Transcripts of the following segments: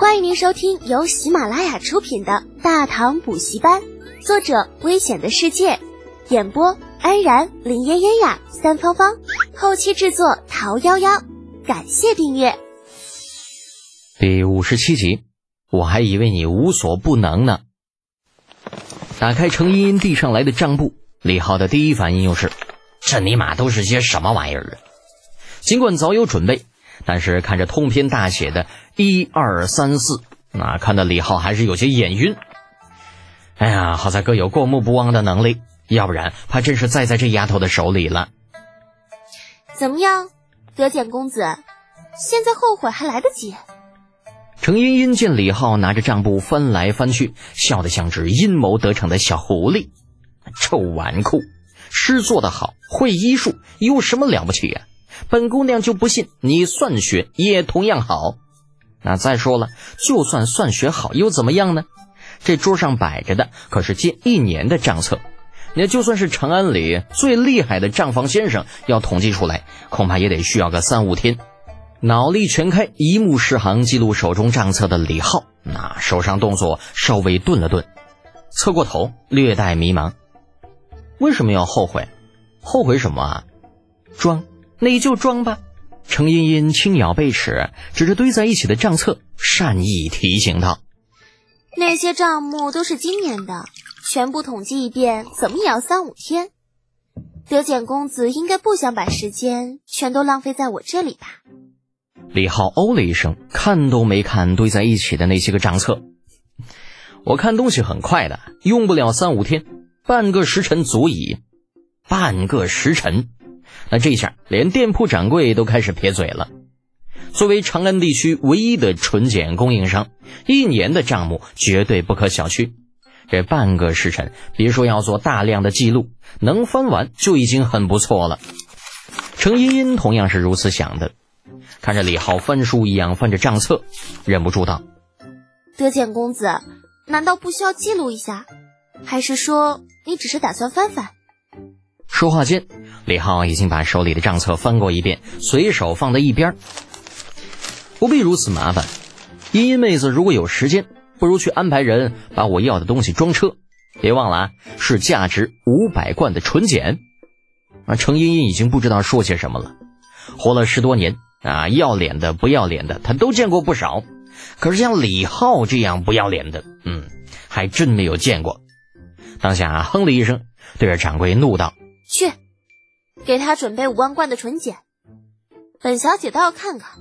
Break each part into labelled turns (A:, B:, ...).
A: 欢迎您收听由喜马拉雅出品的《大唐补习班》，作者：危险的世界，演播：安然、林嫣嫣呀、三芳芳，后期制作：桃夭夭。感谢订阅。
B: 第五十七集，我还以为你无所不能呢。打开程茵茵递上来的账簿，李浩的第一反应又是：这尼玛都是些什么玩意儿啊！尽管早有准备。但是看着通篇大写的一二三四，那看得李浩还是有些眼晕。哎呀，好在哥有过目不忘的能力，要不然怕真是栽在这丫头的手里了。
A: 怎么样，德简公子，现在后悔还来得及？
B: 程茵茵见李浩拿着账簿翻来翻去，笑得像只阴谋得逞的小狐狸。臭纨绔，诗做得好，会医术，有什么了不起呀？本姑娘就不信你算学也同样好。那再说了，就算算学好又怎么样呢？这桌上摆着的可是近一年的账册，那就算是长安里最厉害的账房先生，要统计出来，恐怕也得需要个三五天。脑力全开，一目十行记录手中账册的李浩，那手上动作稍微顿了顿，侧过头，略带迷茫。为什么要后悔？后悔什么啊？装。那你就装吧。程茵茵轻咬贝齿，指着堆在一起的账册，善意提醒道：“
A: 那些账目都是今年的，全部统计一遍，怎么也要三五天。德简公子应该不想把时间全都浪费在我这里吧？”
B: 李浩哦了一声，看都没看堆在一起的那些个账册。我看东西很快的，用不了三五天，半个时辰足矣。半个时辰。那这下连店铺掌柜都开始撇嘴了。作为长安地区唯一的纯碱供应商，一年的账目绝对不可小觑。这半个时辰，别说要做大量的记录，能翻完就已经很不错了。程茵茵同样是如此想的，看着李浩翻书一样翻着账册，忍不住道：“
A: 德简公子，难道不需要记录一下？还是说你只是打算翻翻？”
B: 说话间，李浩已经把手里的账册翻过一遍，随手放在一边。不必如此麻烦，茵茵妹子如果有时间，不如去安排人把我要的东西装车。别忘了啊，是价值五百贯的纯碱。啊，程茵茵已经不知道说些什么了。活了十多年啊，要脸的不要脸的，她都见过不少。可是像李浩这样不要脸的，嗯，还真没有见过。当下啊哼了一声，对着掌柜怒道。
A: 去，给他准备五万贯的纯碱。本小姐倒要看看，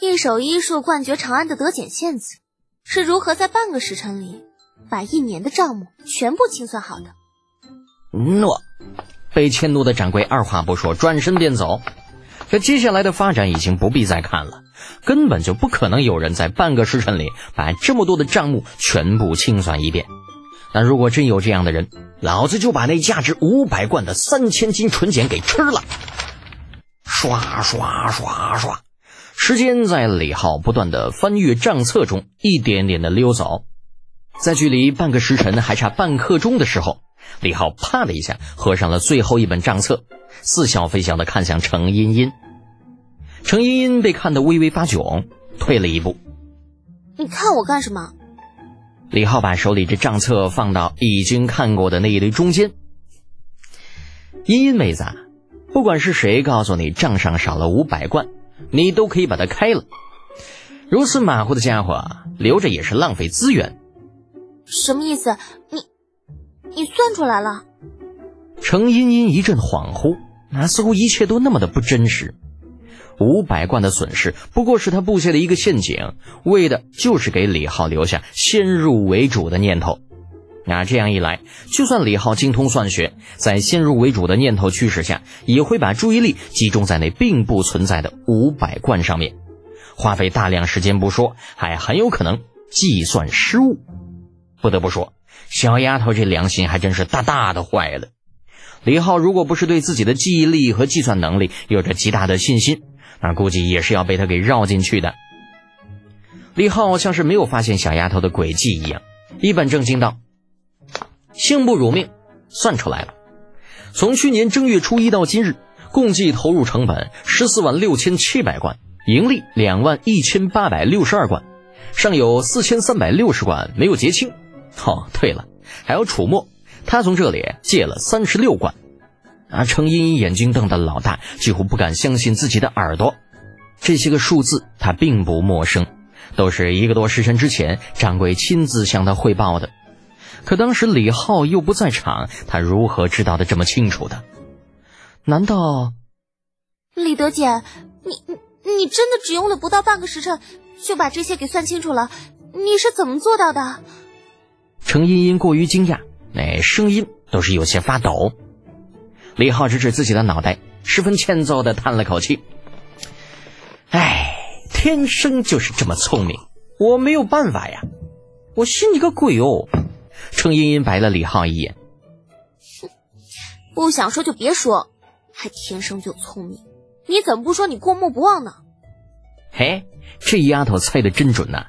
A: 一手医术冠绝长安的德简县子，是如何在半个时辰里把一年的账目全部清算好的。
B: 诺，被迁怒的掌柜二话不说，转身便走。这接下来的发展已经不必再看了，根本就不可能有人在半个时辰里把这么多的账目全部清算一遍。但如果真有这样的人，老子就把那价值五百贯的三千斤纯碱给吃了。刷刷刷刷，时间在李浩不断的翻阅账册中一点点的溜走，在距离半个时辰还差半刻钟的时候，李浩啪的一下合上了最后一本账册，似笑非笑的看向程茵茵。程茵茵被看得微微发窘，退了一步。
A: 你看我干什么？
B: 李浩把手里这账册放到已经看过的那一堆中间。茵茵妹子，不管是谁告诉你账上少了五百贯，你都可以把它开了。如此马虎的家伙，留着也是浪费资源。
A: 什么意思？你你算出来了？
B: 程茵茵一阵恍惚，那似乎一切都那么的不真实。五百贯的损失不过是他布下的一个陷阱，为的就是给李浩留下先入为主的念头。那这样一来，就算李浩精通算学，在先入为主的念头驱使下，也会把注意力集中在那并不存在的五百贯上面，花费大量时间不说，还很有可能计算失误。不得不说，小丫头这良心还真是大大的坏了。李浩如果不是对自己的记忆力和计算能力有着极大的信心，那估计也是要被他给绕进去的。李浩像是没有发现小丫头的诡计一样，一本正经道：“幸不辱命，算出来了。从去年正月初一到今日，共计投入成本十四万六千七百贯，盈利两万一千八百六十二贯，尚有四千三百六十贯没有结清。哦，对了，还有楚墨，他从这里借了三十六贯。啊，程茵茵眼睛瞪得老大，几乎不敢相信自己的耳朵。这些个数字他并不陌生，都是一个多时辰之前掌柜亲自向他汇报的。可当时李浩又不在场，他如何知道的这么清楚的？难道？
A: 李德姐，你你你真的只用了不到半个时辰就把这些给算清楚了？你是怎么做到的？
B: 程茵茵过于惊讶，那声音都是有些发抖。李浩指指自己的脑袋，十分欠揍的叹了口气：“哎，天生就是这么聪明，我没有办法呀，我信你个鬼哦！”程茵茵白了李浩一眼：“
A: 哼，不想说就别说，还天生就聪明，你怎么不说你过目不忘呢？”
B: 嘿，这丫头猜的真准呐！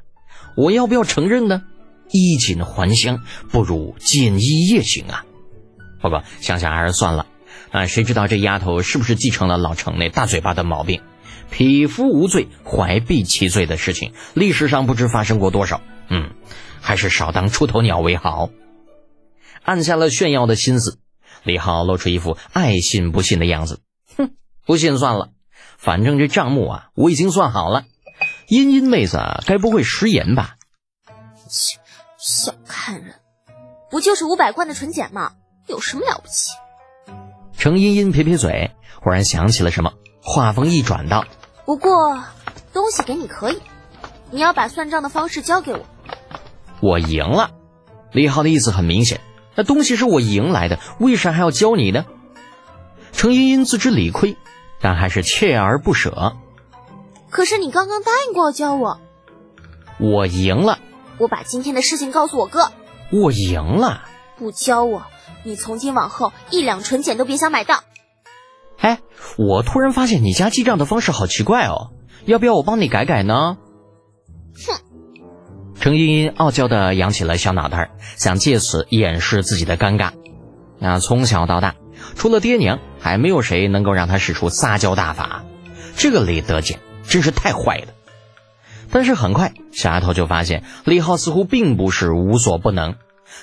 B: 我要不要承认呢？衣锦还乡不如锦衣夜行啊！不过想想还是算了。啊，谁知道这丫头是不是继承了老程那大嘴巴的毛病？匹夫无罪，怀璧其罪的事情，历史上不知发生过多少。嗯，还是少当出头鸟为好。按下了炫耀的心思，李浩露出一副爱信不信的样子。哼，不信算了，反正这账目啊，我已经算好了。茵茵妹子该不会食言吧？
A: 切，小看人，不就是五百贯的纯碱吗？有什么了不起？
B: 程茵茵撇撇嘴，忽然想起了什么，话锋一转道：“
A: 不过东西给你可以，你要把算账的方式交给我。”
B: 我赢了，李浩的意思很明显，那东西是我赢来的，为啥还要教你呢？程茵茵自知理亏，但还是锲而不舍。
A: 可是你刚刚答应过要教我，
B: 我赢了。
A: 我把今天的事情告诉我哥，
B: 我赢了。
A: 不教我。你从今往后一两纯碱都别想买到。
B: 哎，我突然发现你家记账的方式好奇怪哦，要不要我帮你改改呢？
A: 哼！
B: 程茵茵傲娇的扬起了小脑袋，想借此掩饰自己的尴尬。那从小到大，除了爹娘，还没有谁能够让她使出撒娇大法。这个李德简真是太坏了。但是很快，小丫头就发现李浩似乎并不是无所不能。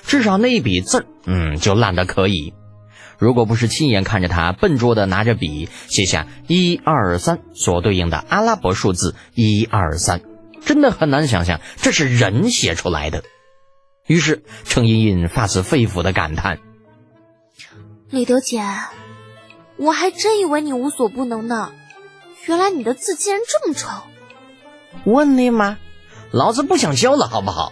B: 至少那一笔字儿，嗯，就烂的可以。如果不是亲眼看着他笨拙的拿着笔写下一二三所对应的阿拉伯数字一二三，真的很难想象这是人写出来的。于是程茵茵发自肺腑的感叹：“
A: 李德姐，我还真以为你无所不能呢，原来你的字竟然这么丑。”
B: 问你吗？老子不想教了，好不好？